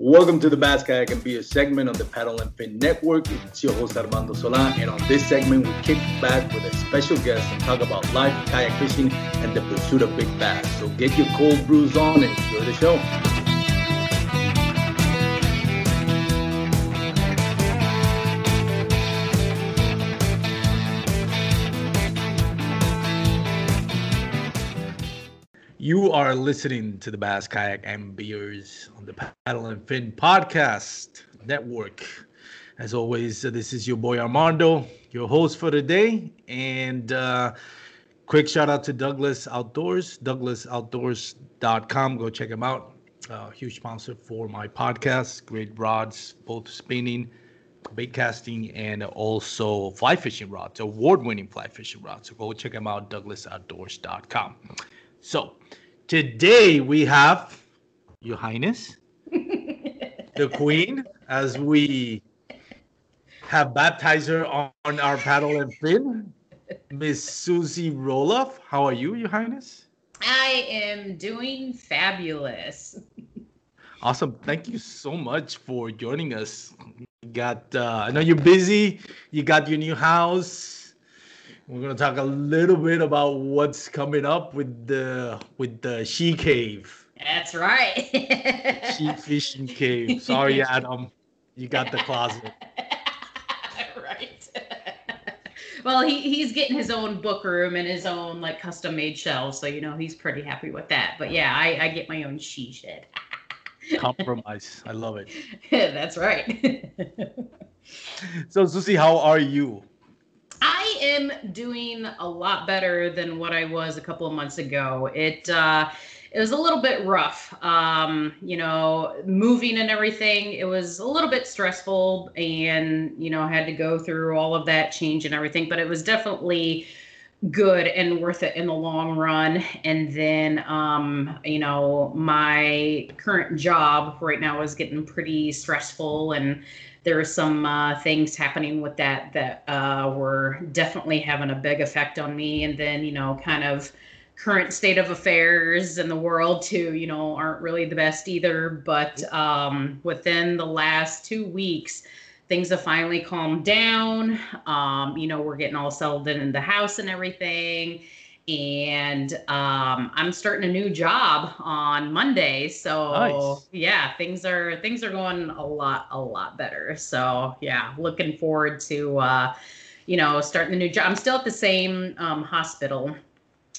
Welcome to the Bass Kayak and Beer segment on the Paddle and Fin Network. It's your host Armando Sola, and on this segment, we kick back with a special guest and talk about life, kayak fishing, and the pursuit of big bass. So get your cold brews on and enjoy the show. You are listening to the Bass Kayak and Beers on the Paddle and Fin Podcast Network. As always, uh, this is your boy Armando, your host for today. And uh, quick shout out to Douglas Outdoors, douglasoutdoors.com. Go check him out. Uh, huge sponsor for my podcast. Great rods, both spinning, bait casting, and also fly fishing rods, award winning fly fishing rods. So go check him out, douglasoutdoors.com. So today we have Your Highness, the Queen, as we have baptized her on, on our paddle and fin, Miss Susie Roloff. How are you, Your Highness? I am doing fabulous. Awesome. Thank you so much for joining us. You got uh, I know you're busy. You got your new house. We're gonna talk a little bit about what's coming up with the with the she cave. That's right. She fishing cave. Sorry, Adam. You got the closet. right. well, he, he's getting his own book room and his own like custom made shelves, so you know he's pretty happy with that. But yeah, I, I get my own she shed. Compromise. I love it. That's right. So Susie, how are you? Am doing a lot better than what I was a couple of months ago. It uh, it was a little bit rough, um, you know, moving and everything. It was a little bit stressful, and you know, I had to go through all of that change and everything. But it was definitely good and worth it in the long run. And then, um, you know, my current job right now is getting pretty stressful and there are some uh, things happening with that that uh, were definitely having a big effect on me. And then, you know, kind of current state of affairs in the world too, you know, aren't really the best either. But um, within the last two weeks, things have finally calmed down. Um, you know, we're getting all settled in, in the house and everything. And um, I'm starting a new job on Monday. So Nice. yeah, things are things are going a lot, a lot better. So yeah, looking forward to uh, you know, starting the new job. I'm still at the same um, hospital.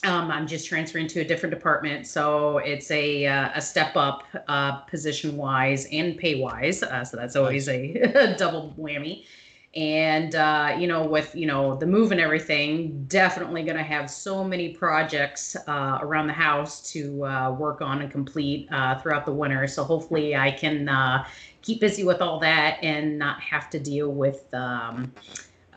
Um, I'm just transferring to a different department, so it's a uh, a step up uh, position wise and pay wise. Uh, so that's always a double whammy. and uh, you know with you know the move and everything definitely going to have so many projects uh, around the house to uh, work on and complete uh, throughout the winter so hopefully i can uh, keep busy with all that and not have to deal with um,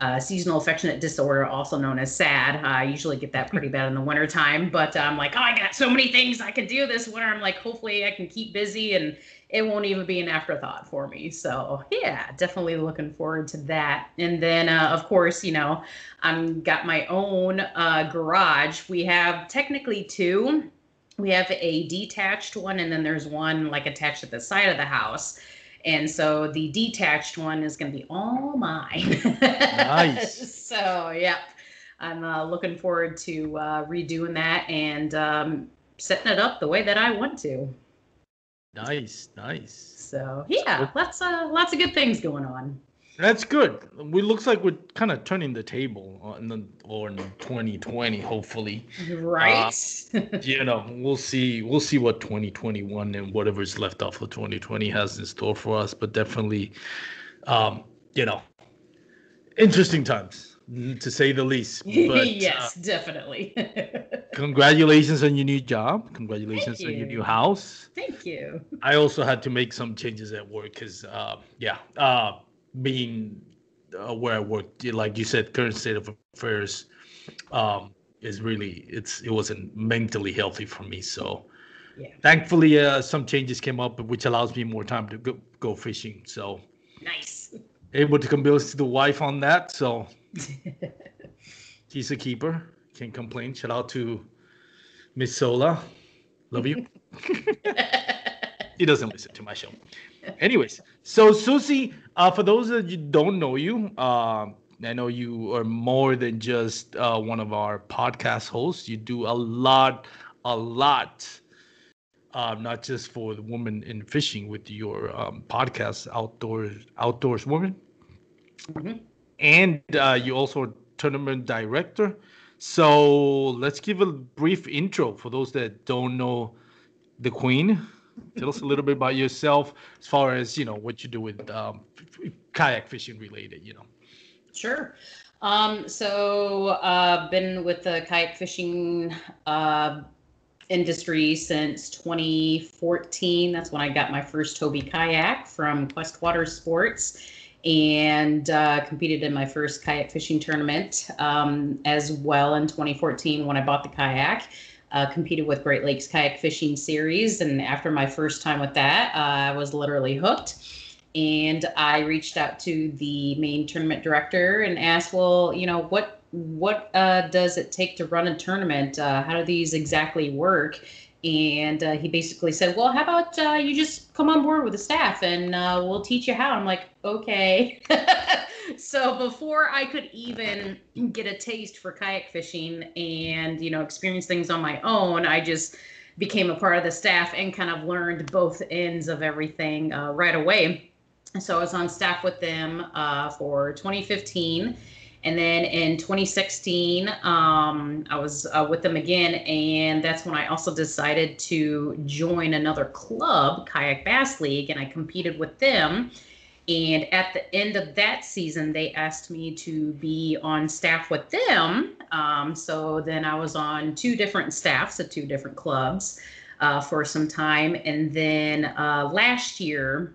uh, seasonal affective disorder, also known as SAD. I usually get that pretty bad in the wintertime, but I'm like, oh, I got so many things I could do this winter. I'm like, hopefully I can keep busy and it won't even be an afterthought for me. So yeah, definitely looking forward to that. And then uh, of course, you know, I'm got my own uh, garage. We have technically two. We have a detached one, and then there's one like attached at the side of the house. And so the detached one is going to be all mine. Nice. so, yeah, I'm uh, looking forward to uh, redoing that and um, setting it up the way that I want to. Nice, nice. So, yeah, lots uh, lots of good things going on. That's good. We looks like we're kind of turning the table on the or in 2020, hopefully. Right. you know, we'll see. We'll see what 2021 and whatever's left off of 2020 has in store for us. But definitely, um, you know, interesting times mm, to say the least. But, yes, definitely. uh, congratulations on your new job. Congratulations Thank on your new house. Thank you. I also had to make some changes at work because, uh, yeah, uh, being uh, where I work, like you said, current state of affairs um, is really it's it wasn't mentally healthy for me. So, Yeah. thankfully, uh, some changes came up, which allows me more time to go, go fishing. So, Nice. able to convince the wife on that. So, she's a keeper. Can't complain. Shout out to Miss Sola. Love you. he doesn't listen to my show. Anyways, so Susie, uh, for those that you don't know you, uh, I know you are more than just uh, one of our podcast hosts. You do a lot, a lot, uh, not just for the woman in fishing with your um, podcast, Outdoors Outdoors Woman, Mhm. and uh, you also a tournament director. So let's give a brief intro for those that don't know the Queen. Tell us a little bit about yourself, as far as you know what you do with um, kayak fishing related. You know. Sure. Um, so, uh, been with the kayak fishing uh, industry since 2014. That's when I got my first Hobie kayak from Quest Water Sports and uh, competed in my first kayak fishing tournament um, as well in 2014 when I bought the kayak. Uh, competed with Great Lakes Kayak Fishing Series, and after my first time with that, uh, I was literally hooked and I reached out to the main tournament director and asked, well, you know, what what uh, does it take to run a tournament? Uh, how do these exactly work? And uh, he basically said, well, how about uh, you just come on board with the staff and uh, we'll teach you how. I'm like, okay. so before I could even get a taste for kayak fishing and you know experience things on my own, I just became a part of the staff and kind of learned both ends of everything uh, right away. So I was on staff with them uh, for 2015. And then in 2016, um, I was uh, with them again. And that's when I also decided to join another club, Kayak Bass League, and I competed with them. And at the end of that season, they asked me to be on staff with them. Um, so then I was on two different staffs at two different clubs uh, for some time. And then uh, last year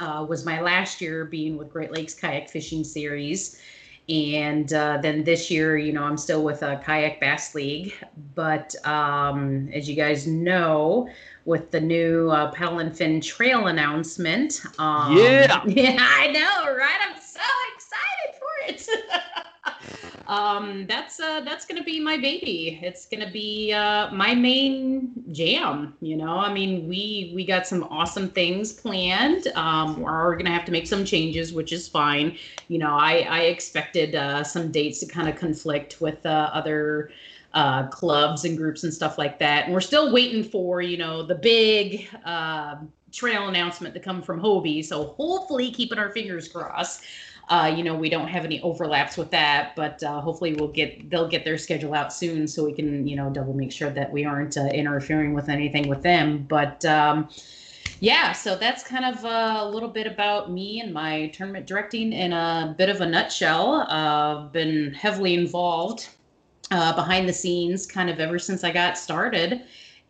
uh, was my last year being with Great Lakes Kayak Fishing Series. And uh, then this year, you know, I'm still with a Kayak Bass League. But um, as you guys know, with the new uh, Paddle and Fin Trail announcement. Um, Yeah. Yeah, I know, right? I'm so excited for it. um, that's uh, that's gonna be my baby. It's gonna be uh, my main jam. You know, I mean, we we got some awesome things planned. Um, we're gonna have to make some changes, which is fine. You know, I I expected uh, some dates to kind of conflict with uh, other uh, clubs and groups and stuff like that. And we're still waiting for, you know, the big uh, trail announcement to come from Hobie. So hopefully, keeping our fingers crossed. Uh, you know, we don't have any overlaps with that, but uh, hopefully we'll get they'll get their schedule out soon so we can, you know, double make sure that we aren't uh, interfering with anything with them. But um, yeah, so that's kind of uh, a little bit about me and my tournament directing in a bit of a nutshell. I've uh, been heavily involved uh, behind the scenes kind of ever since I got started.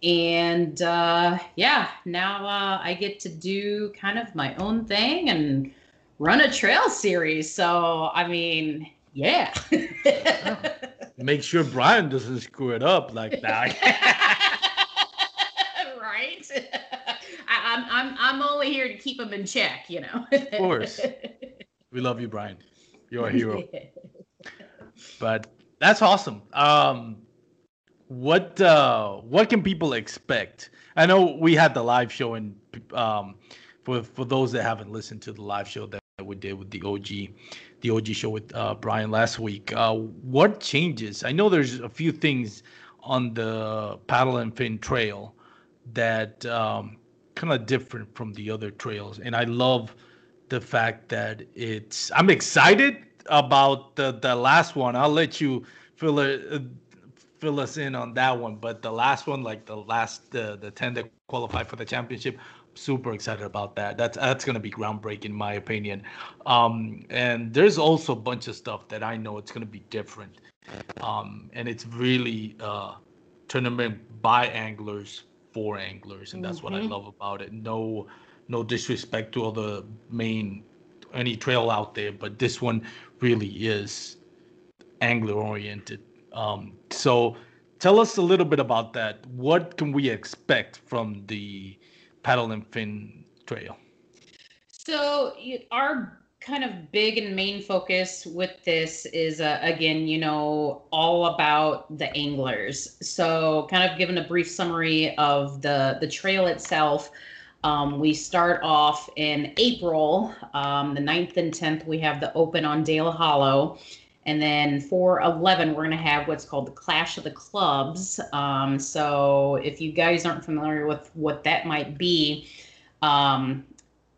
And uh, yeah, now uh, I get to do kind of my own thing and run a trail series. So, I mean, yeah. Make sure Brian doesn't screw it up like that. right? I, am I'm, I'm only here to keep him in check, you know. of course. We love you, Brian. You're a hero. But that's awesome. Um, what uh, what can people expect? I know we had the live show, and um, for for those that haven't listened to the live show that we did with the OG, the OG show with uh, Brian last week, uh, what changes? I know there's a few things on the paddle and fin trail that um, kind of different from the other trails, and I love the fact that it's. I'm excited about the the last one. I'll let you fill it. Uh, fill us in on that one. But the last one, like the last uh, the ten that qualify for the championship, super excited about that. That's that's gonna be groundbreaking in my opinion. Um, and there's also a bunch of stuff that I know it's gonna be different. Um, and it's really uh, tournament by anglers for anglers, and that's mm-hmm. what I mm-hmm. love about it. No, no disrespect to all the main any trail out there, but this one really is angler oriented. Um, so tell us a little bit about that. What can we expect from the paddle and fin trail? So our kind of big and main focus with this is uh, again you know all about the anglers so kind of given a brief summary of the the trail itself um, we start off in april um, the 9th and 10th we have the open on dale hollow and then for 11, we're going to have what's called the Clash of the Clubs. Um, so if you guys aren't familiar with what that might be, um,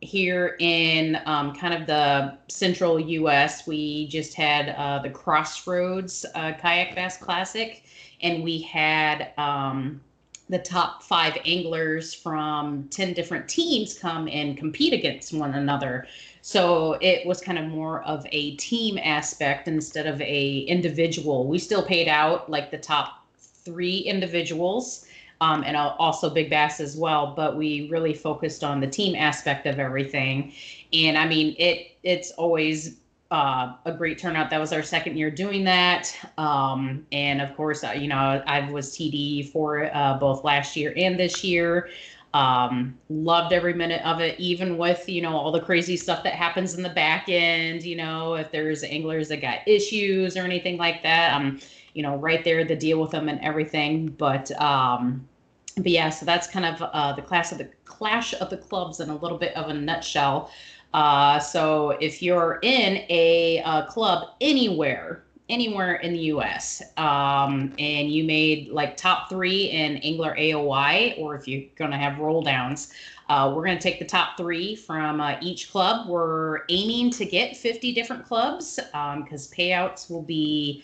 here in um, kind of the central US, we just had uh, the Crossroads uh, Kayak Bass Classic, and we had um, the top five anglers from 10 different teams come and compete against one another. So it was kind of more of a team aspect instead of a individual. We still paid out like the top three individuals. Um, and also Big Bass as well, but we really focused on the team aspect of everything. And I mean, it it's always uh, a great turnout. That was our second year doing that. Um, and of course, uh, you know, I was TD for uh, both last year and this year. Um, loved every minute of it, even with, you know, all the crazy stuff that happens in the back end. You know, if there's anglers that got issues or anything like that, I'm, you know, right there to deal with them and everything. But, um, but yeah, so that's kind of uh, the class of the clash of the clubs in a little bit of a nutshell. Uh, so if you're in a, a club anywhere, anywhere in the US, um, and you made like top three in Angler AOY, or if you're going to have roll downs, uh, we're going to take the top three from uh, each club. We're aiming to get 50 different clubs because um, payouts will be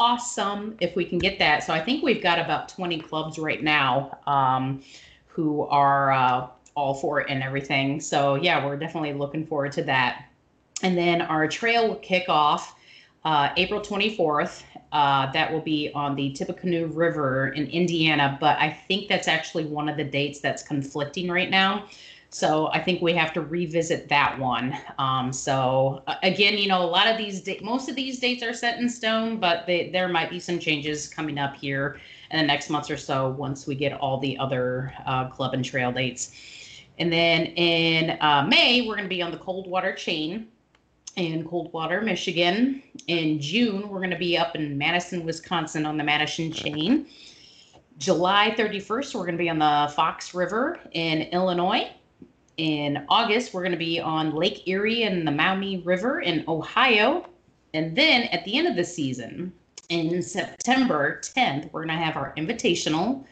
awesome if we can get that. So I think we've got about 20 clubs right now um, who are uh, all for it and everything. So yeah, we're definitely looking forward to that. And then our trail will kick off uh, April 24th. Uh, that will be on the Tippecanoe River in Indiana, but I think that's actually one of the dates that's conflicting right now. So I think we have to revisit that one. Um, so again, you know, a lot of these, da- most of these dates are set in stone, but they, there might be some changes coming up here in the next month or so once we get all the other uh, club and trail dates. And then in uh, May, we're going to be on the Coldwater Chain in Coldwater, Michigan. In June, we're going to be up in Madison, Wisconsin on the Madison Chain. July 31st, we're going to be on the Fox River in Illinois. In August, we're going to be on Lake Erie and the Maumee River in Ohio. And then at the end of the season, in September 10th, we're going to have our invitational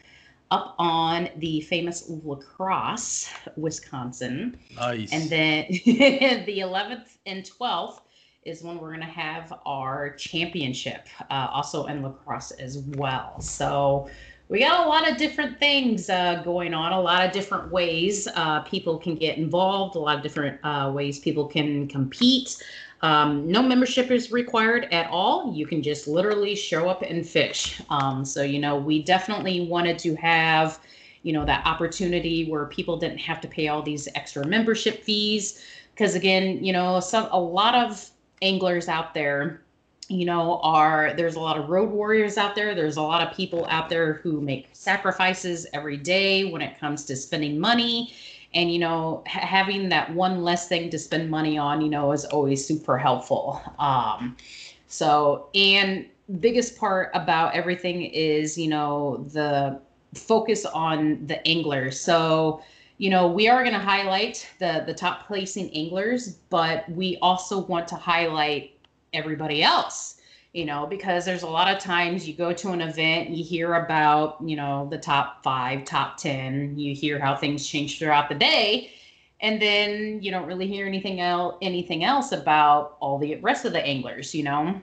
up on the famous La Crosse, Wisconsin. Nice. And then the 11th and 12th is when we're going to have our championship, uh, also in La Crosse as well. So we got a lot of different things uh, going on, a lot of different ways uh, people can get involved, a lot of different uh, ways people can compete. Um, no membership is required at all. You can just literally show up and fish. Um, so, you know, we definitely wanted to have, you know, that opportunity where people didn't have to pay all these extra membership fees. Because again, you know, some a lot of anglers out there you know are there's a lot of road warriors out there there's a lot of people out there who make sacrifices every day when it comes to spending money and you know ha- having that one less thing to spend money on you know is always super helpful. Um so and biggest part about everything is you know the focus on the anglers. So you know we are going to highlight the the top placing anglers but we also want to highlight everybody else you know because there's a lot of times you go to an event you hear about you know the top five top ten you hear how things change throughout the day and then you don't really hear anything else anything else about all the rest of the anglers you know?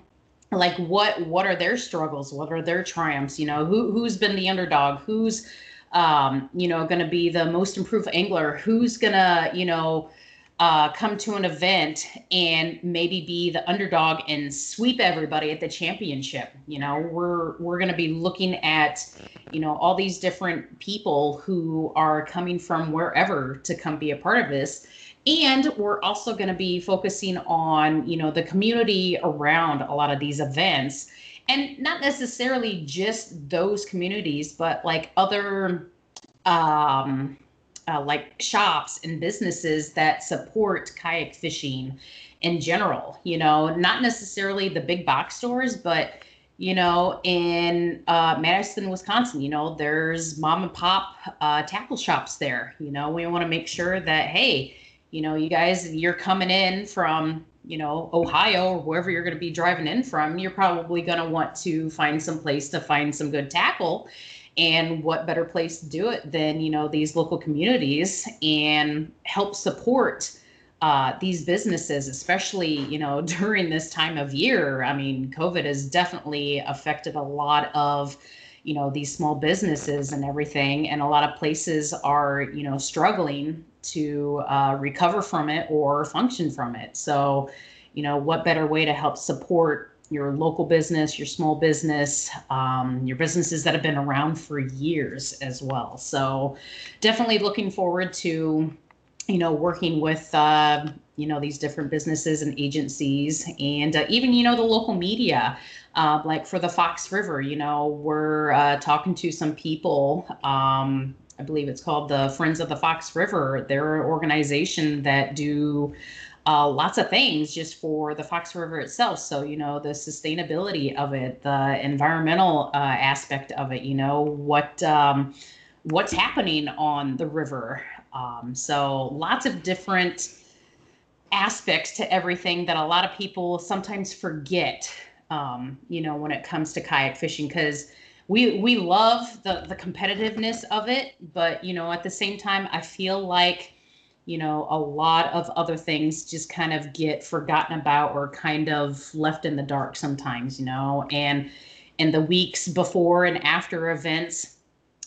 Like what what are their struggles? What are their triumphs? You know who who's been the underdog? Who's um you know going to be the most improved angler? Who's going to you know uh, come to an event and maybe be the underdog and sweep everybody at the championship. You know, we're we're going to be looking at, you know, all these different people who are coming from wherever to come be a part of this. And we're also going to be focusing on, you know, the community around a lot of these events and not necessarily just those communities, but like other um uh, like shops and businesses that support kayak fishing in general. You know, not necessarily the big box stores, but you know, in uh, Madison, Wisconsin, you know, there's mom and pop uh, tackle shops there. You know, we want to make sure that hey, you know, you guys, you're coming in from you know Ohio or wherever you're going to be driving in from, you're probably going to want to find some place to find some good tackle and what better place to do it than you know these local communities and help support uh, these businesses especially you know during this time of year. I mean covid has definitely affected a lot of you know these small businesses and everything and a lot of places are you know struggling to uh, recover from it or function from it. So you know what better way to help support your local business, your small business, um, your businesses that have been around for years as well. So definitely looking forward to, you know, working with, uh, you know, these different businesses and agencies and uh, even, you know, the local media. Uh, like for the Fox River, you know, we're uh, talking to some people. Um, I believe it's called the Friends of the Fox River. They're an organization that do uh, lots of things just for the Fox River itself. So, you know, the sustainability of it, the environmental uh, aspect of it, you know, what um, what's happening on the river. Um, so, lots of different aspects to everything that a lot of people sometimes forget, um, you know, when it comes to kayak fishing, because we we love the the competitiveness of it, but you know, at the same time, I feel like you know, a lot of other things just kind of get forgotten about or kind of left in the dark sometimes, you know, and in the weeks before and after events,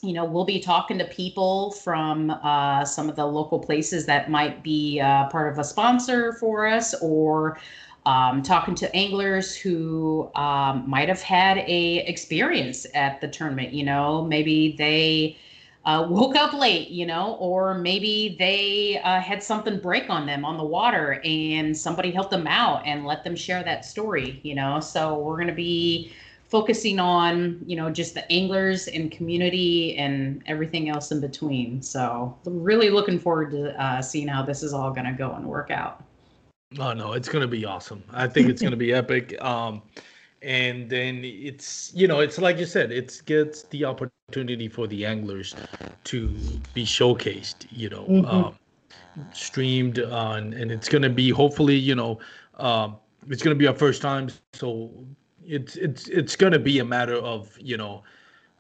you know, we'll be talking to people from uh, some of the local places that might be uh, part of a sponsor for us or um, talking to anglers who um, might have had a experience at the tournament you know? Maybe they uh, woke up late, you know, or maybe they uh, had something break on them on the water and somebody helped them out and let them share that story, you know. So we're going to be focusing on, you know, just the anglers and community and everything else in between. So really looking forward to uh, seeing how this is all going to go and work out. Oh no, it's going to be awesome. I think it's going to be epic. Um, and then it's you know it's like you said it gets the opportunity for the anglers to be showcased you know mm-hmm. um, streamed on and it's going to be hopefully you know um, it's going to be our first time so it's it's it's going to be a matter of you know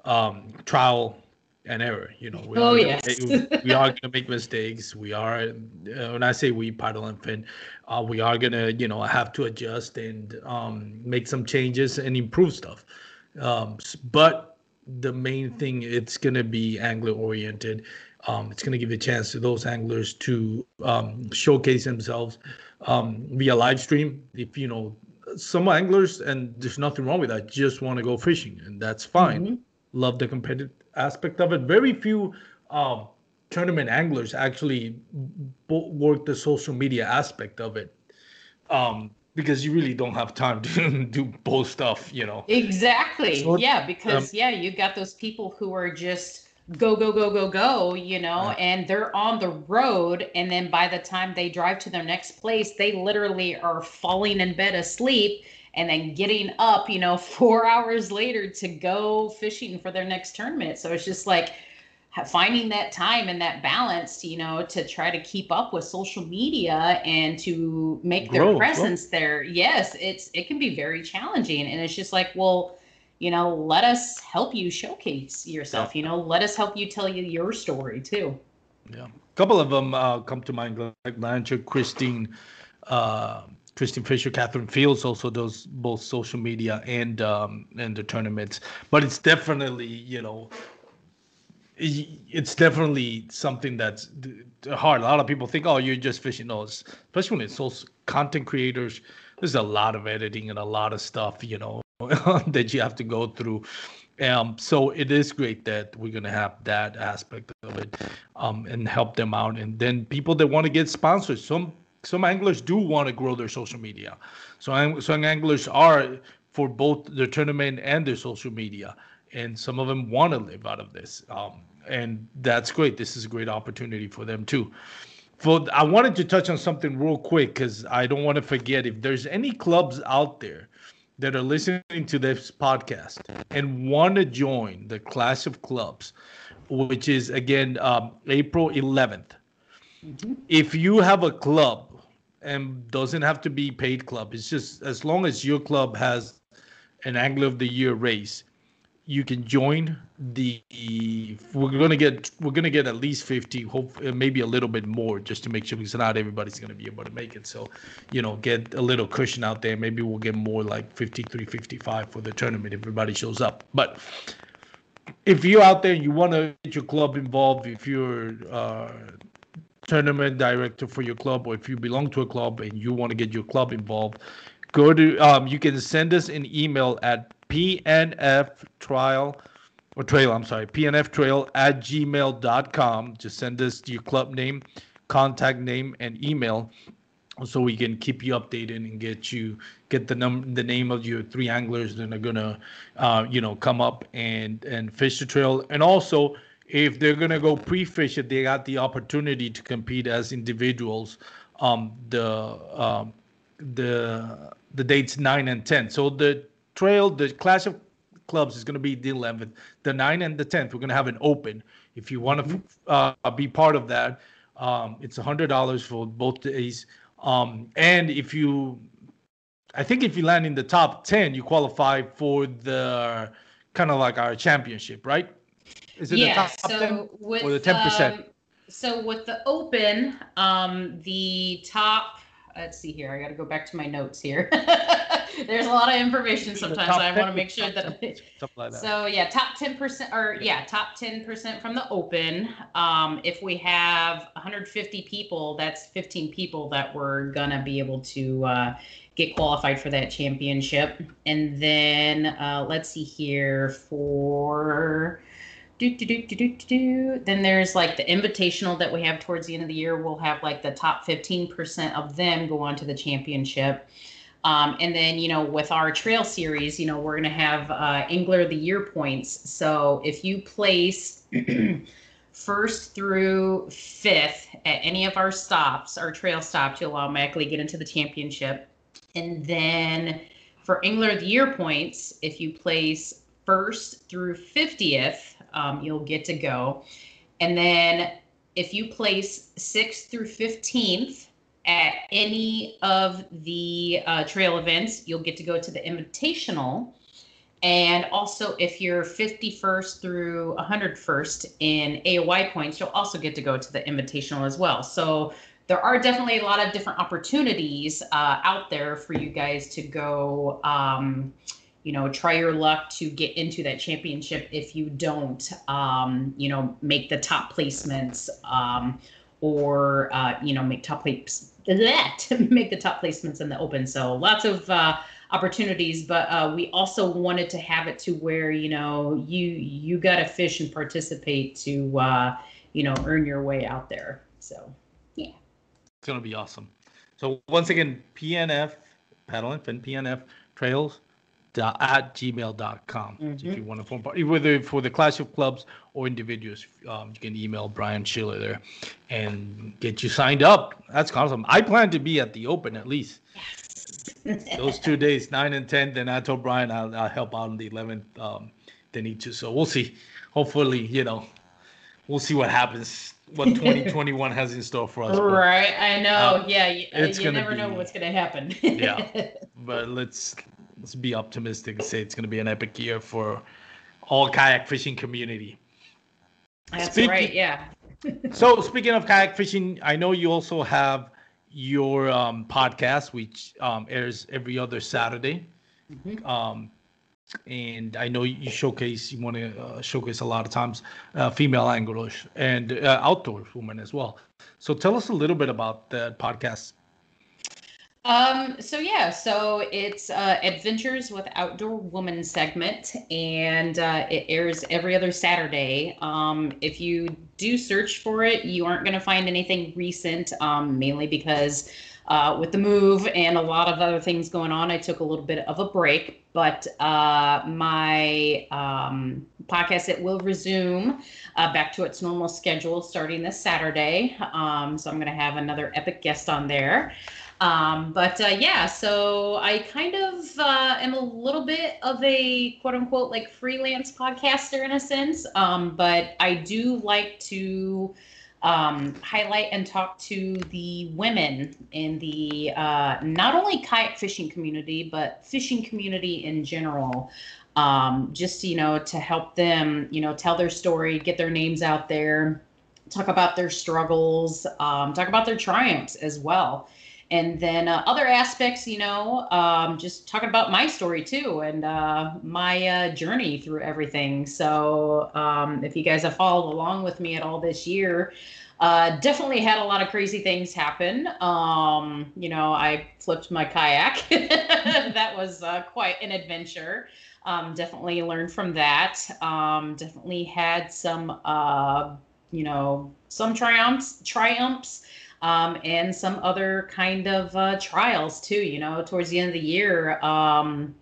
um, trial and error. You know, we oh, are yes. we are going to make mistakes. We are, uh, when I say we paddle and fin, uh, we are going to, you know, have to adjust and um, make some changes and improve stuff. Um, but the main thing it's going to be angler oriented um, it's going to give a chance to those anglers to um, showcase themselves um, via live stream if you know some anglers and there's nothing wrong with that just want to go fishing and that's fine mm-hmm. love the competitive aspect of it very few um, tournament anglers actually work the social media aspect of it um, because you really don't have time to do both stuff, you know. Exactly. So, yeah, because um, yeah, you've got those people who are just go go go go go, you know, right. and they're on the road and then by the time they drive to their next place, they literally are falling in bed asleep and then getting up, you know, 4 hours later to go fishing for their next tournament. So it's just like finding that time and that balance, you know, to try to keep up with social media and to make grow, their presence grow. there. Yes, it's it can be very challenging, and it's just like, well, you know, let us help you showcase yourself. You know, let us help you tell you your story too. Yeah, a couple of them uh, come to mind, like Blanchard, Christine. Uh, Christine Fisher, Catherine Fields also does both social media and um, and the tournaments. But it's definitely you know it's definitely something that's hard. A lot of people think, "Oh, you're just fishing." No, especially when it's those content creators. There's a lot of editing and a lot of stuff, you know, that you have to go through. Um, so it is great that we're gonna have that aspect of it, um, and help them out. And then people that want to get sponsors. Some some anglers do want to grow their social media. So some anglers are for both their tournament and their social media and some of them want to live out of this. Um, and that's great. This is a great opportunity for them too. For I wanted to touch on something real quick because I don't want to forget. If there's any clubs out there that are listening to this podcast and want to join the Clash of Clubs, which is again um, April 11th. Mm-hmm. If you have a club and doesn't have to be paid club, it's just as long as your club has an Angler of the Year race you can join the we're gonna get we're gonna get at least 50 hope maybe a little bit more just to make sure because not everybody's gonna be able to make it. So you know get a little cushion out there. Maybe we'll get more like 53 55 for the tournament if everybody shows up. But if you're out there and you want to get your club involved if you're uh, tournament director for your club or if you belong to a club and you want to get your club involved go to um, you can send us an email at PNF trial or trail, I'm sorry, PNF trail at gmail.com. Just send us your club name, contact name, and email so we can keep you updated and get you get the num the name of your three anglers that are gonna uh, you know come up and and fish the trail and also if they're gonna go pre-fish it they got the opportunity to compete as individuals um the um the the dates 9 and 10 so the trail, the Clash of Clubs is going to be the 11th. The 9th and the 10th, we're going to have an open. If you want to uh, be part of that, um, it's $100 for both days. Um, and if you, I think if you land in the top 10, you qualify for the kind of like our championship, right? Is it yeah, the top so 10 with, or the 10%? Um, so with the open, um, the top let's see here. I got to go back to my notes here. There's a lot of information sometimes. So I want to make sure that. like that. So yeah, top ten percent, or yeah, top ten percent from the open. Um, if we have 150 people, that's 15 people that we're gonna be able to uh, get qualified for that championship. And then uh, let's see here for do, do, do, do, do, do. Then there's like the invitational that we have towards the end of the year. We'll have like the top 15% of them go on to the championship. Um, and then, you know, with our trail series, you know, we're going to have uh, Angler of the Year points. So if you place first through fifth at any of our stops, our trail stops, you'll automatically get into the championship. And then for Angler of the Year points, if you place first through 50th, um, you'll get to go. And then if you place 6th through 15th at any of the uh, trail events, you'll get to go to the invitational. And also, if you're 51st through 101st in AOY points, you'll also get to go to the invitational as well. So there are definitely a lot of different opportunities uh, out there for you guys to go um, you know, try your luck to get into that championship if you don't, um, you know, make the top placements um, or, uh, you know, make top place that make the top placements in the open. So lots of uh, opportunities, but uh, we also wanted to have it to where, you know, you, you got to fish and participate to, uh, you know, earn your way out there. So, yeah. It's going to be awesome. So once again, PNF, paddle and PNF trails at gmail.com mm-hmm. if you want to form part whether for the clash of clubs or individuals um, you can email brian schiller there and get you signed up. That's awesome. I plan to be at the open at least. Yes. those two days 9 and 10 then i told brian i'll, I'll help out on the 11th um, they need to so we'll see. Hopefully you know we'll see what happens what 2021 has in store for us right i know. um, yeah you, uh, you never be, know what's going to happen. Yeah but let's let's be optimistic and say it's going to be an epic year for all kayak fishing community. That's speaking, right. Yeah. so speaking of kayak fishing, I know you also have your um, podcast, which um, airs every other Saturday. Mm-hmm. Um, and I know you showcase, you want to uh, showcase a lot of times uh, female anglers and uh, outdoor women as well. So tell us a little bit about the podcast. Um, so yeah, so it's uh, Adventures with Outdoor Woman segment, and uh, it airs every other Saturday. Um, if you do search for it, you aren't going to find anything recent, um, mainly because uh, with the move and a lot of other things going on, I took a little bit of a break. But uh, my um, podcast it will resume uh, back to its normal schedule starting this Saturday. Um, so I'm going to have another epic guest on there. Um, but uh, yeah, so I kind of uh, am a little bit of a quote unquote like freelance podcaster in a sense. Um, but I do like to um, highlight and talk to the women in the uh, not only kayak fishing community, but fishing community in general. Um, just, you know, to help them, you know, tell their story, get their names out there, talk about their struggles, um, talk about their triumphs as well and then uh, other aspects you know um, just talking about my story too and uh, my uh, journey through everything. So um, if you guys have followed along with me at all this year uh, definitely had a lot of crazy things happen. Um, you know i flipped my kayak. That was uh, quite an adventure. Um, definitely learned from that. Um, definitely had some uh, you know some triumphs triumphs um, and some other kind of uh, trials too. You know, towards the end of the year, um,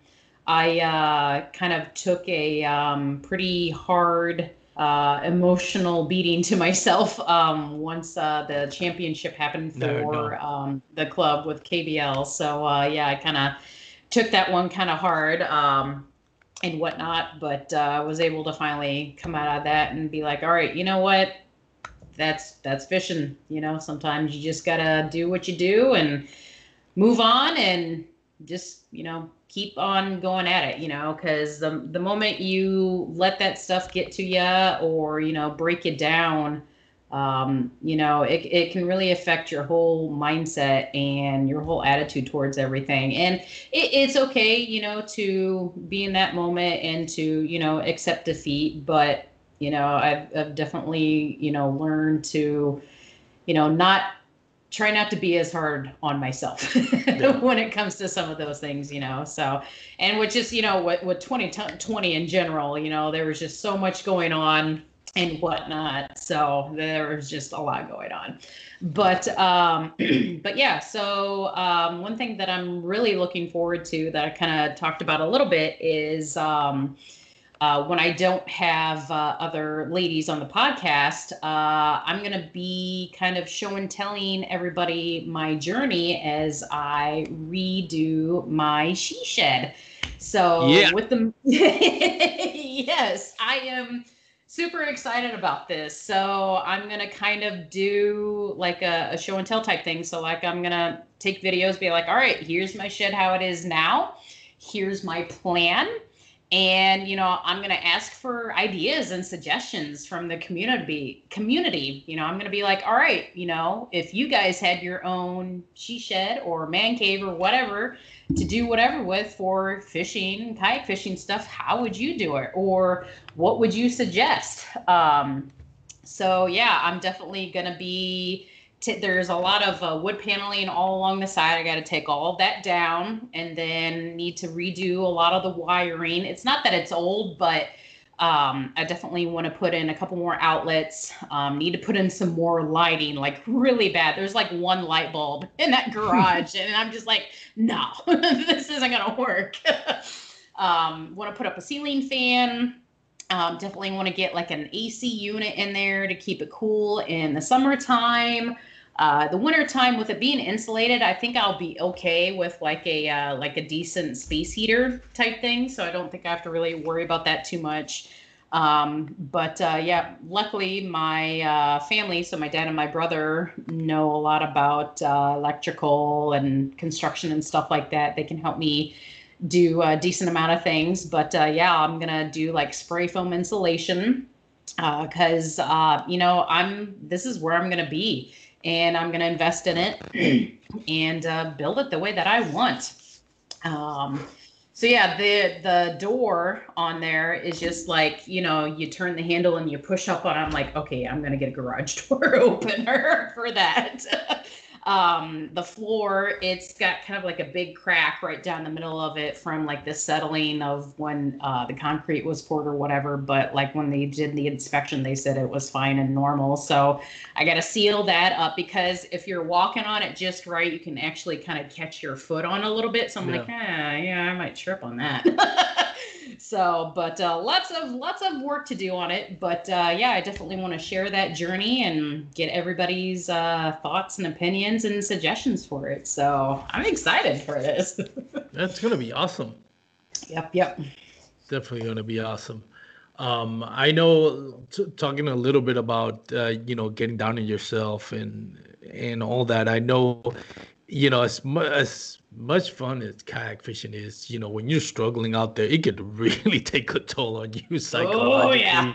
I uh, kind of took a um, pretty hard uh, emotional beating to myself um, once uh, the championship happened for no, no. Um, the club with KBL. So uh, yeah, I kind of took that one kind of hard um, and whatnot, but uh, was able to finally come out of that and be like, all right, you know what? That's that's fishing. You know, sometimes you just gotta do what you do and move on and just you know keep on going at it. You know, because the the moment you let that stuff get to you or you know break you down. Um, you know, it, it can really affect your whole mindset and your whole attitude towards everything. And it, it's okay, you know, to be in that moment and to, you know, accept defeat. But you know, I've, I've definitely, you know, learned to, you know, not try not to be as hard on myself yeah. when it comes to some of those things, you know. So, and which is, you know, what with 2020 in general, you know, there was just so much going on and whatnot. So there was just a lot going on. But um, but yeah, so um, one thing that I'm really looking forward to that I kind of talked about a little bit is um, uh, when I don't have uh, other ladies on the podcast, uh, I'm going to be kind of show and telling everybody my journey as I redo my she shed. So, yeah. with the yes, I am super excited about this. So, I'm going to kind of do like a, a show and tell type thing. So, like, I'm going to take videos, be like, all right, here's my shed how it is now, here's my plan and you know i'm going to ask for ideas and suggestions from the community community. You know i'm going to be like all right you know if you guys had your own she shed or man cave or whatever to do whatever with for fishing kayak fishing stuff how would you do it? Or what would you suggest? Um, so yeah i'm definitely going to be t- there's a lot of uh, wood paneling all along the side. I got to take all that down and then need to redo a lot of the wiring. It's not that it's old, but um, I definitely want to put in a couple more outlets. Um, need to put in some more lighting, like really bad. There's like one light bulb in that garage, and I'm just like, no, this isn't gonna work. um, want to put up a ceiling fan. Um, definitely want to get like an AC unit in there to keep it cool in the summertime. Uh, the winter time with it being insulated, I think I'll be okay with like a uh, like a decent space heater type thing. So I don't think I have to really worry about that too much. Um, but uh, yeah, luckily my uh, family, so my dad and my brother, know a lot about uh, electrical and construction and stuff like that. They can help me do a decent amount of things. But uh, yeah, I'm gonna do like spray foam insulation because you know I'm this is where I'm gonna be and I'm going to invest in it and uh, build it the way that I want. Um, so yeah, the the door on there is just like you know you turn the handle and you push up on. I'm like, okay, I'm gonna get a garage door opener for that. Um, the floor, it's got kind of like a big crack right down the middle of it from like the settling of when uh, the concrete was poured or whatever. But like when they did the inspection, they said it was fine and normal. So I got to seal that up because if you're walking on it just right, you can actually kind of catch your foot on a little bit. So I'm yeah. like, ah, yeah, I might trip on that. so but uh, lots of lots of work to do on it but uh, yeah i definitely want to share that journey and get everybody's uh, thoughts and opinions and suggestions for it. So i'm excited for this. That's gonna be awesome. Yep yep. Definitely gonna be awesome. Um, i know t- talking a little bit about uh, you know getting down on yourself and and all that i know you know as, as much fun as kayak fishing is, you know, when you're struggling out there, it could really take a toll on you psychologically oh, yeah.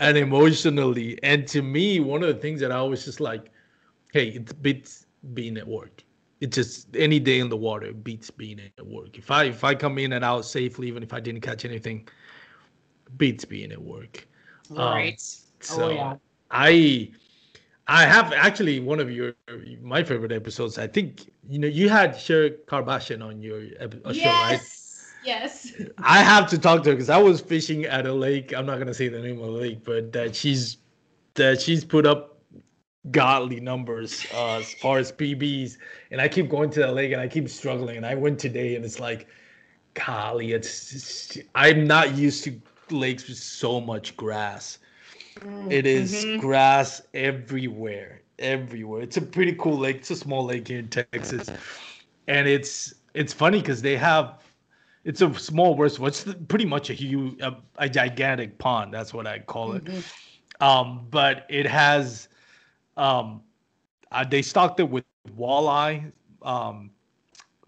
and emotionally. And to me, one of the things that I always just like, hey, it beats being at work. It just any day in the water beats being at work. If I if I come in and out safely, even if I didn't catch anything, beats being at work. Right. Um, so oh yeah. I I have actually one of your my favorite episodes. I think you know you had Sher Karbashian on your yes. show, right? Yes. I have to talk to her because I was fishing at a lake. I'm not gonna say the name of the lake, but that she's that she's put up godly numbers uh, as far as PBs, and I keep going to that lake and I keep struggling. And I went today, and it's like, golly, it's, it's I'm not used to lakes with so much grass Mm, it is mm-hmm. grass everywhere, everywhere. It's a pretty cool lake. It's a small lake here in Texas, and it's it's funny because they have it's a small reservoir. What's pretty much a huge, a, a, gigantic pond. That's what I call it. Mm-hmm. Um, but it has, um, uh, they stocked it with walleye, um,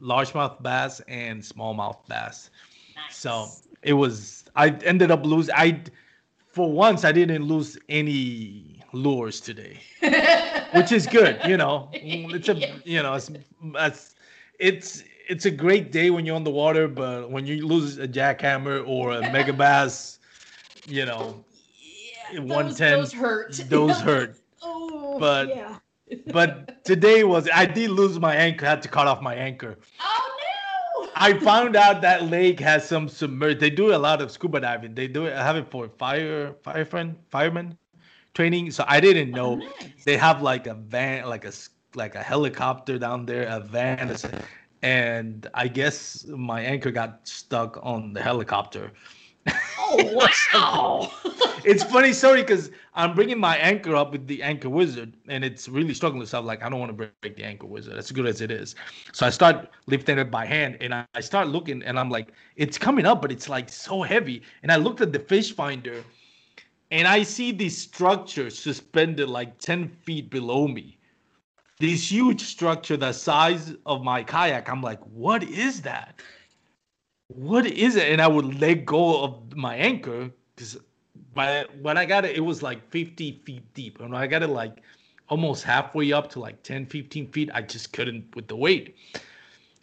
largemouth bass, and smallmouth bass. Nice. So it was. I ended up losing. I for once I didn't lose any lures today, which is good. You know, mm, it's a you know it's, it's it's it's a great day when you're on the water, but when you lose a jackhammer or a Megabass, you know, yeah, one ten those hurt. Those hurt. oh, but yeah. but today was I did lose my anchor. I had to cut off my anchor. Oh I found out that lake has some submerged. They do a lot of scuba diving. They do it. I have it for fire firemen firemen training. So I didn't oh, know oh, nice. they have like a van, like a like a helicopter down there, a van, and I guess my anchor got stuck on the helicopter. Oh wow! it's funny story because I'm bringing my anchor up with the anchor wizard, and it's really struggling. So I'm like, I don't want to break the anchor wizard, as good as it is. So I start lifting it by hand, and I, I start looking, and I'm like, it's coming up, but it's like so heavy. And I looked at the fish finder, and I see this structure suspended like 10 feet below me. This huge structure the size of my kayak. I'm like, what is that? what is it? And I would let go of my anchor because by when I got it, it was like 50 feet deep. And I got it like almost halfway up to like 10, 15 feet, I just couldn't with the weight.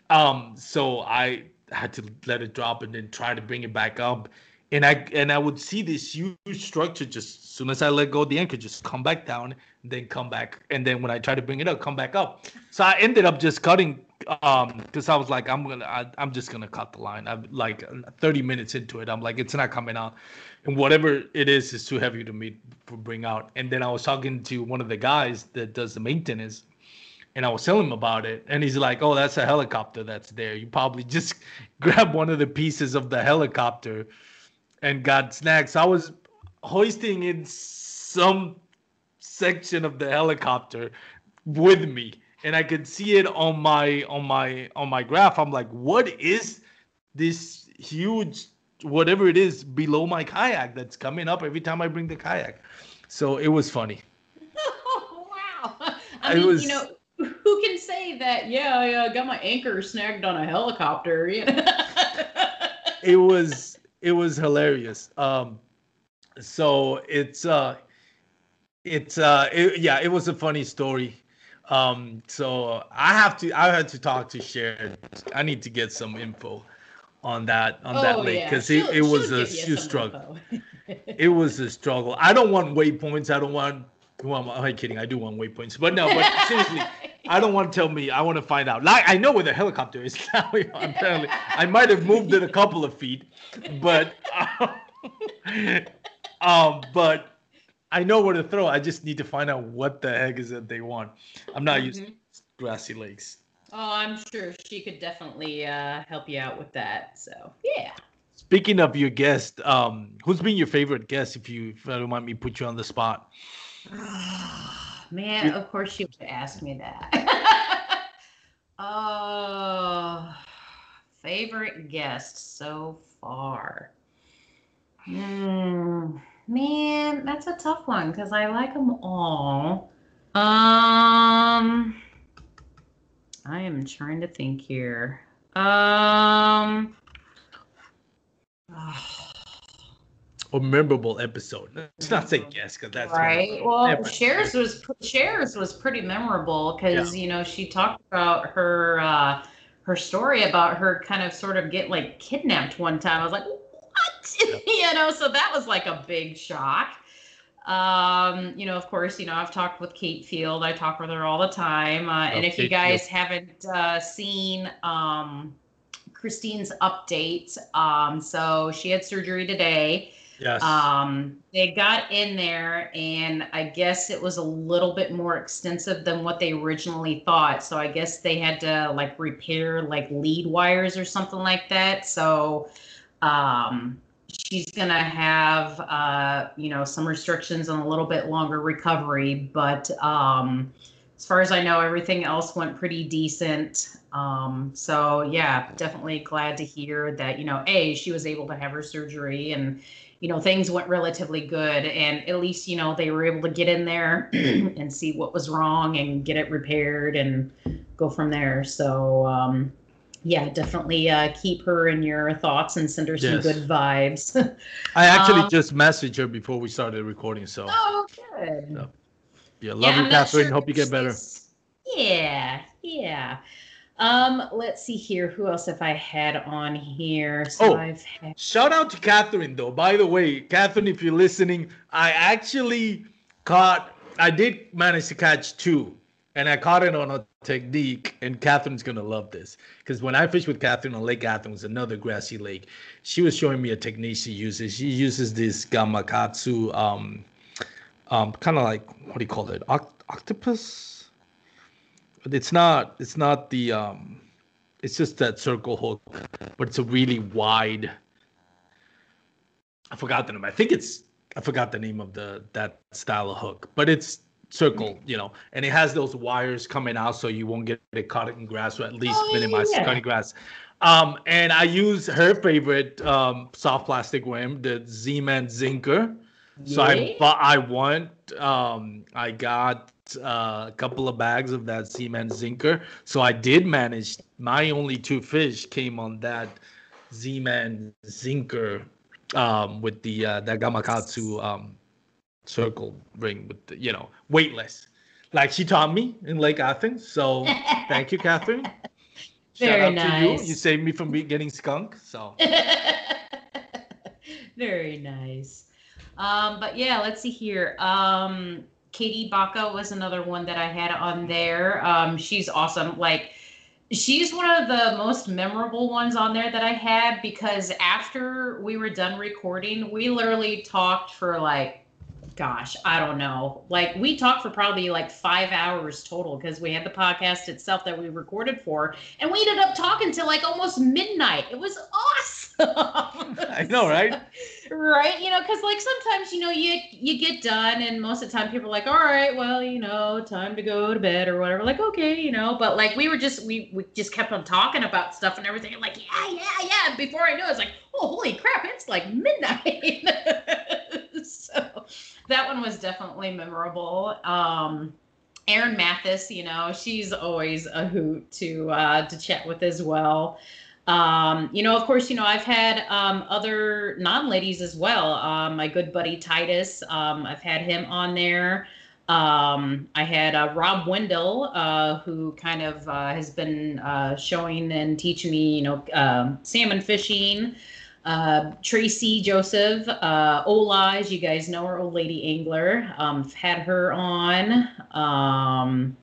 Um, so I had to let it drop and then try to bring it back up. And I and I would see this huge structure just as soon as I let go of the anchor, just come back down, then come back. And then when I try to bring it up, come back up. So I ended up just cutting um because i was like i'm gonna I, am just gonna cut the line. I'm like 30 minutes into it i'm like it's not coming out. And whatever it is is too heavy to me to bring out. And then i was talking to one of the guys that does the maintenance and i was telling him about it. And he's like oh that's a helicopter that's there. You probably just grab one of the pieces of the helicopter and got snagged so i was hoisting in some section of the helicopter with me and I could see it on my on my on my graph. I'm like, what is this huge whatever it is below my kayak that's coming up every time I bring the kayak? So it was funny. wow. I mean, was, you know, who can say that? Yeah, I got my anchor snagged on a helicopter. You know? it was it was hilarious. Um, so it's uh, it's uh, it, yeah, it was a funny story. Um, so I have to I had to talk to Sharon. I need to get some info on that on oh, that lake because yeah. it, it was a shoe struggle. it was a struggle. I don't want waypoints. I don't want. Well, I'm kidding. I do want waypoints, but no. But seriously, I don't want to tell me. I want to find out. Like I know where the helicopter is now. apparently, I might have moved it a couple of feet, but um, but I know where to throw. I just need to find out what the heck is that they want. I'm not mm-hmm. used to grassy lakes. Oh, I'm sure she could definitely uh, help you out with that. So yeah. Speaking of your guest, um, who's been your favorite guest? If you, if I don't mind me, put you on the spot. Man, of course she would ask me that. oh, favorite guest so far. Hmm. Man, that's a tough one because I like them all. Um, I am trying to think here. Um, a memorable episode. Let's not say yes because that's right. Well, shares was shares was pretty memorable because yeah. you know she talked about her uh, her story about her kind of sort of get like kidnapped one time. I was like, what? you know, so that was like a big shock. Um, you know, of course, you know, I've talked with Kate Field. I talk with her all the time. Uh, and if you guys haven't uh, seen um, Christine's update, um, so she had surgery today. Yes. Um, they got in there, and I guess it was a little bit more extensive than what they originally thought. So I guess they had to like repair like lead wires or something like that. So um, she's to have, uh, you know, some restrictions and a little bit longer recovery. But um, as far as I know, everything else went pretty decent. Um, so yeah, definitely glad to hear that, you know, A, she was able to have her surgery and, you know, things went relatively good. And at least, you know, they were able to get in there and see what was wrong and get it repaired and go from there. So, um, yeah, definitely uh, keep her in your thoughts and send her some yes. good vibes. I actually um, just messaged her before we started recording. So, oh, good. So, yeah, love yeah, you, Catherine. Sure Hope you get better. Yeah, yeah. Um, let's see here. Who else have I had on here? So oh, I've had... shout out to Catherine though. By the way, Catherine, if you're listening, I actually caught. I did manage to catch two and I caught it on a technique, and Catherine's gonna love this because when I fished with Catherine on Lake Athens, another grassy lake, she was showing me a technique she uses. She uses this gamakatsu, um, um, kind of like what do you call it, Oct- octopus? But it's not. It's not the. Um, it's just that circle hook, but it's a really wide. I forgot the name. I think it's. I forgot the name of the that style of hook, but it's circle, you know, and it has those wires coming out so you won't get it caught in grass or at least oh, minimize yeah. cutting grass. Um, and I use her favorite um, soft plastic worm, the Z-Man Zinker. Yeah. So I bought, I want, um, I got uh, a couple of bags of that Z-Man Zinker. So I did manage. My only two fish came on that Z-Man Zinker um, with the uh, the Gamakatsu um, circle ring with the, you know weightless, like she taught me in Lake Athens. So thank you, Catherine. Very Shout out to you. You saved me from getting skunk. So Very nice. Um, but yeah, let's see here. Um, Katie Baca was another one that I had on there. Um, she's awesome. Like, she's one of the most memorable ones on there that I had because after we were done recording, we literally talked for like, gosh, I don't know. Like, we talked for probably like five hours total because we had the podcast itself that we recorded for, and we ended up talking till like almost midnight. It was awesome. I know, right? right you know because like sometimes you know you you get done and most of the time people are like all right well you know time to go to bed or whatever like okay you know but like we were just we, we just kept on talking about stuff and everything and like yeah yeah yeah and before i knew, it, it's like oh holy crap it's like midnight so that one was definitely memorable um Erin Mathis, you know, she's always a hoot to uh, to chat with as well. Um, you know, of course, you know, I've had um, other non ladies as well. Um, my good buddy Titus, um, I've had him on there. Um, I had uh, Rob Wendell, uh, who kind of uh, has been uh, showing and teaching me, you know, um, salmon fishing. Uh, Tracy Joseph, uh, Ola, as you guys know her, old lady angler. Um, had her on. Um,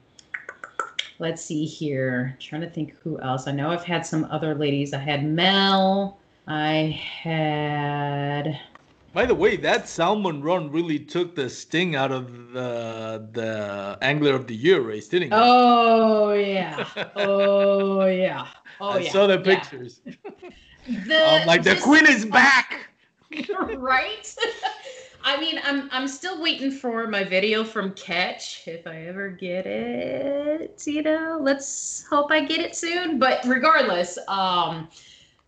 let's see here. trying to think who else. I know I've had some other ladies. I had Mel. I had. By the way, that salmon run really took the sting out of the the angler of the year race, didn't it? Oh yeah. Oh yeah. Oh I yeah. saw the Yeah. The, I'm like, the queen is back. right? I mean, I'm I'm still waiting for my video from Ketch. If I ever get it, you know, let's hope I get it soon. But regardless, um,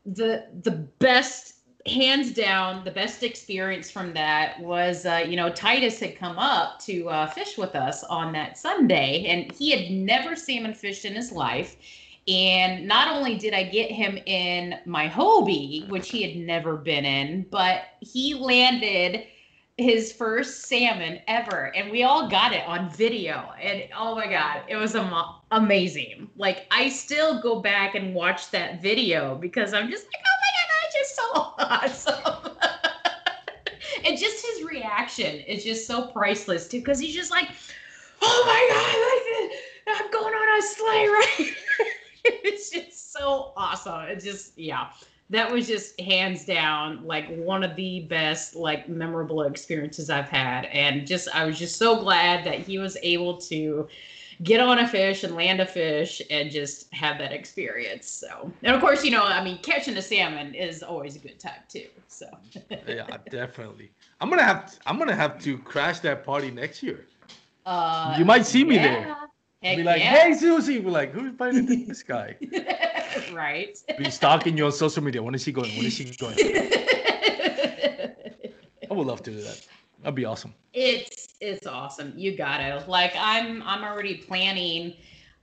the the best, hands down, the best experience from that was, uh, you know, Titus had come up to uh, fish with us on that Sunday, and he had never salmon fished in his life. And not only did I get him in my Hobie, which he had never been in, but he landed his first salmon ever. And we all got it on video. And oh my God, it was am- amazing. Like, I still go back and watch that video because I'm just like, oh my God, I just so awesome. and just his reaction is just so priceless too, because he's just like, oh my God, I'm going on a sleigh ride. it's just so awesome. It's just yeah. That was just hands down like one of the best like memorable experiences I've had and just I was just so glad that he was able to get on a fish and land a fish and just have that experience. So, and of course, you know, I mean, catching a salmon is always a good time too. So, yeah, definitely. I'm gonna have to, I'm gonna have to crash that party next year. uh, You might see me there. yeah. I'll Heck be like, yeah. hey Susie, we're like, who's invited this guy? right. Be stalking you on social media. When is she going? When is she going? I would love to do that. That'd be awesome. it's it's awesome. You gotta Like I'm I'm already planning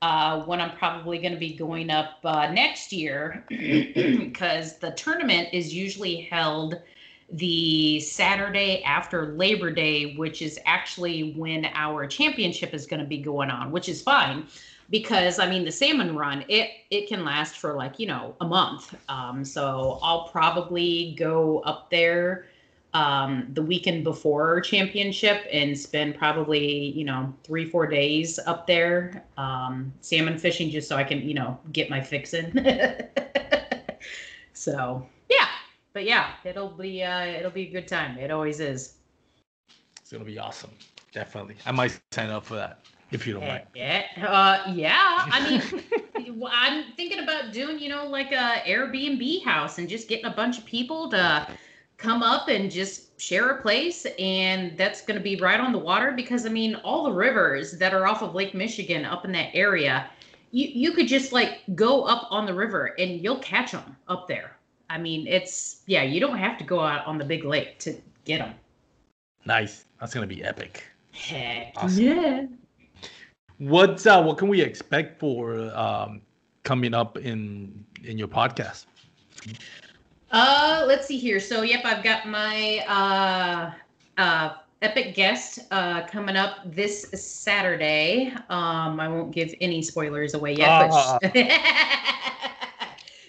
uh, when I'm probably going to be going up uh, next year because the tournament is usually held the Saturday after Labor Day, which is actually when our championship is going to be going on, which is fine because I mean the salmon run it it can last for like you know a month. Um, so I'll probably go up there um, the weekend before championship and spend probably you know three four days up there um, salmon fishing just so I can you know get my fix in. so but yeah, it'll be uh, it'll be a good time. It always is. It's gonna be awesome. Definitely. I might sign up for that if you don't mind. Yeah, uh, yeah. I mean, I'm thinking about doing, you know, like a Airbnb house and just getting a bunch of people to come up and just share a place, and that's going to be right on the water because I mean, all the rivers that are off of Lake Michigan up in that area, you you could just like go up on the river and you'll catch them up there. I mean, it's yeah, you don't have to go out on the big lake to get them. Nice. That's gonna be epic. Heck Awesome. yeah. What uh, what can we expect for um, coming up in in your podcast? Uh, let's see here. So, yep, I've got my uh, uh, epic guest uh, coming up this Saturday. Um, I won't give any spoilers away yet, Ah. but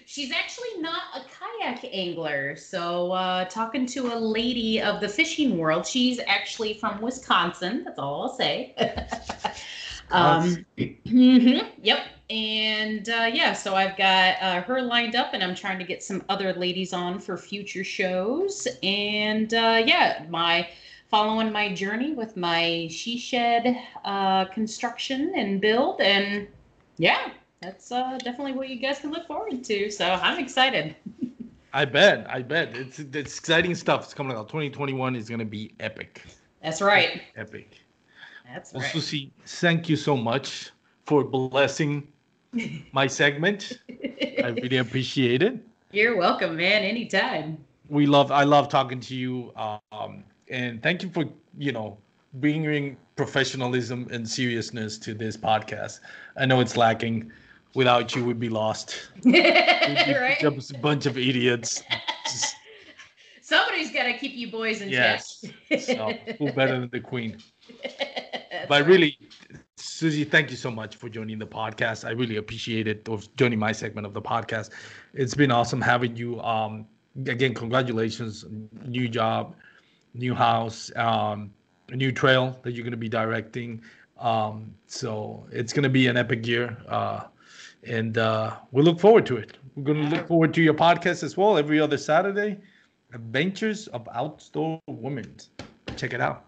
she's actually not a kayak angler. So, uh, talking to a lady of the fishing world, she's actually from Wisconsin. That's all I'll say. um, mhm, yep. And uh, yeah, so I've got uh, her lined up, and I'm trying to get some other ladies on for future shows. And uh, yeah, my following my journey with my she shed uh, construction and build, and yeah, that's uh, definitely what you guys can look forward to. So I'm excited. I bet. I bet. It's it's exciting stuff. It's coming out. 2021 is gonna be epic. That's right. Epic. That's Well, right. Susie, thank you so much for blessing my segment. I really appreciate it. You're welcome, man. Anytime. We love. I love talking to you. Um, and thank you for you know bringing professionalism and seriousness to this podcast. I know it's lacking. Without you, we'd be lost. Right? just a bunch of idiots. Just- Somebody's got to keep you boys in Yes. check. so who better than the queen? But right. really, Susie, thank you so much for joining the podcast. I really appreciate it, or joining my segment of the podcast. It's been awesome having you. Um, again, congratulations, new job, new house, um, a new trail that you're going to be directing. Um, so it's going to be an epic year, uh, and uh, we look forward to it. We're going to look forward to your podcast as well every other Saturday. Adventures of Outdoor Women. Check it out.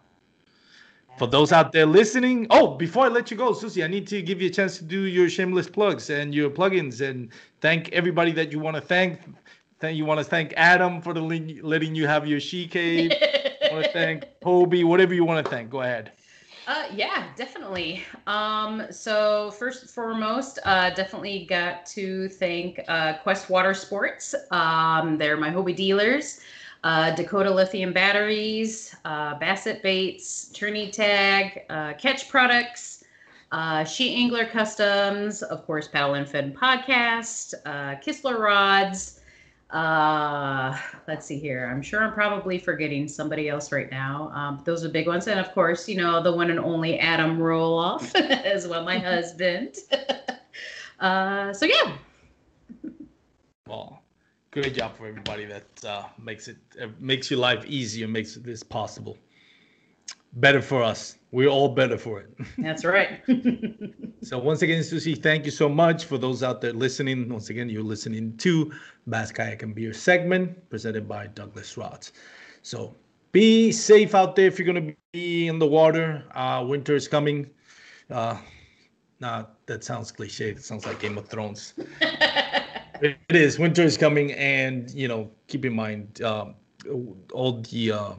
For those out there listening, oh, before I let you go, Susie, I need to give you a chance to do your shameless plugs and your plugins and thank everybody that you want to thank. Thank you want to thank Adam for the letting you have your she cave. want to thank Toby, whatever you want to thank. Go ahead. Uh, yeah, definitely. Um, so first and foremost, uh, definitely got to thank uh, Quest Water Sports. Um, they're my Hobie dealers. Uh, Dakota Lithium Batteries, uh, Bassett Baits, Tourney Tag, Ketch Products, uh, She Angler Customs, of course, Paddle N Fin Podcast, Kistler Rods. Uh, let's see here. I'm sure I'm probably forgetting somebody else right now. Um, those are big ones, and of course, you know the one and only Adam Roloff as well, my husband. uh, so yeah, Well, great job for everybody that uh, makes it uh, makes your life easier, makes this possible. Better for us. We're all better for it. that's right. So once again, Susie, thank you so much for those out there listening. Once again, you're listening to Bass Kayak and Beer segment presented by Douglas Rods. So be safe out there if you're gonna be in the water. Uh, winter is coming. Uh, nah, that sounds cliche. It sounds like Game of Thrones. it is. Winter is coming, and you know, keep in mind um, all the. Uh,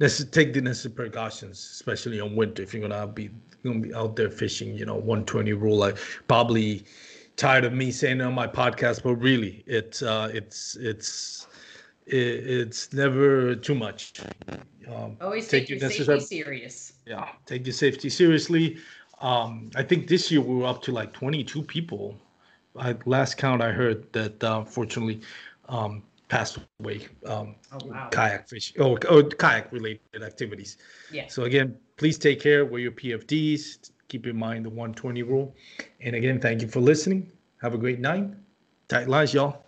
necess- take the necessary precautions, especially on winter. If you're gonna be gonna be out there fishing, you know, 120 rule. I probably tired of me saying it on my podcast, but really, it's uh, it's it's it's never too much. Um, Always Take take, your safety serious. yeah, take your safety seriously. Um, I think this year we were up to like 22 people. I, last count I heard that uh, fortunately um, passed away um, Oh wow. kayak fishing or, or kayak related activities. Yeah. So again, please take care. Wear your PFDs. Keep in mind the 120 rule. And again, thank you for listening. Have a great night. Tight lines, y'all.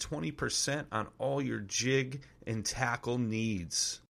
20% on all your jig and tackle needs.